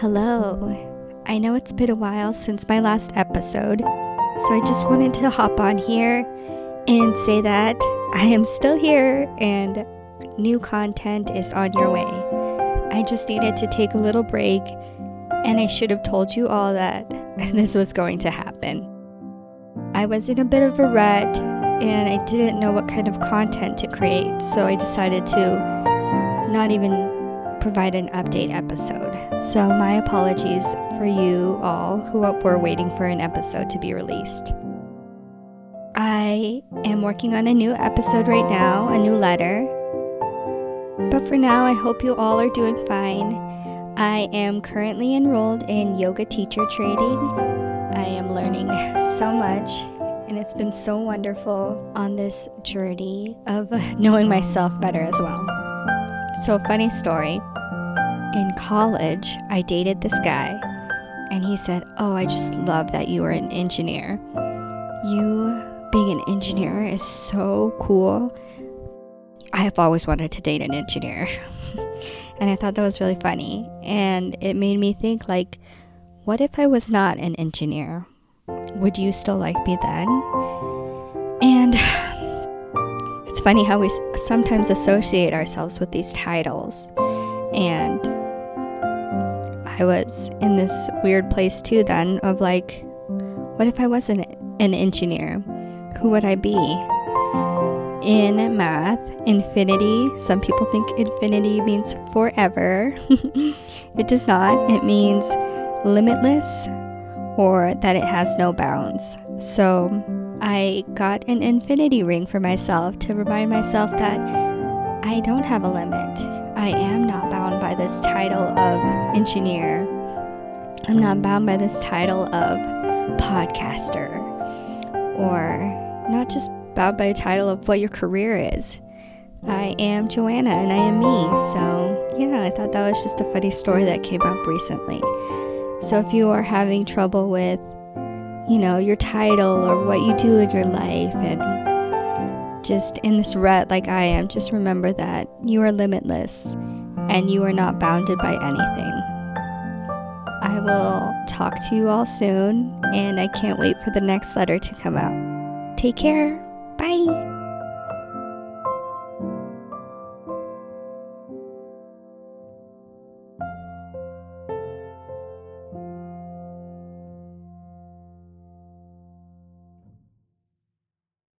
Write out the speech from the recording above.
Hello. I know it's been a while since my last episode, so I just wanted to hop on here and say that I am still here and new content is on your way. I just needed to take a little break, and I should have told you all that this was going to happen. I was in a bit of a rut and I didn't know what kind of content to create, so I decided to not even provide an update episode. So, my apologies for you all who were waiting for an episode to be released. I am working on a new episode right now, a new letter. But for now, I hope you all are doing fine. I am currently enrolled in yoga teacher training. I am learning so much, and it's been so wonderful on this journey of knowing myself better as well. So, funny story in college, I dated this guy, and he said, Oh, I just love that you are an engineer. You being an engineer is so cool. I have always wanted to date an engineer. and I thought that was really funny. And it made me think, like, what if I was not an engineer? Would you still like me then? It's funny how we sometimes associate ourselves with these titles. And I was in this weird place too, then, of like, what if I wasn't an engineer? Who would I be? In math, infinity, some people think infinity means forever. it does not. It means limitless or that it has no bounds. So I got an infinity ring for myself to remind myself that I don't have a limit. I am not bound by this title of engineer. I'm not bound by this title of podcaster. Or not just bound by a title of what your career is. I am Joanna and I am me. So, yeah, I thought that was just a funny story that came up recently. So, if you are having trouble with, you know, your title or what you do in your life and just in this rut like I am, just remember that you are limitless and you are not bounded by anything. I will talk to you all soon, and I can't wait for the next letter to come out. Take care. Bye.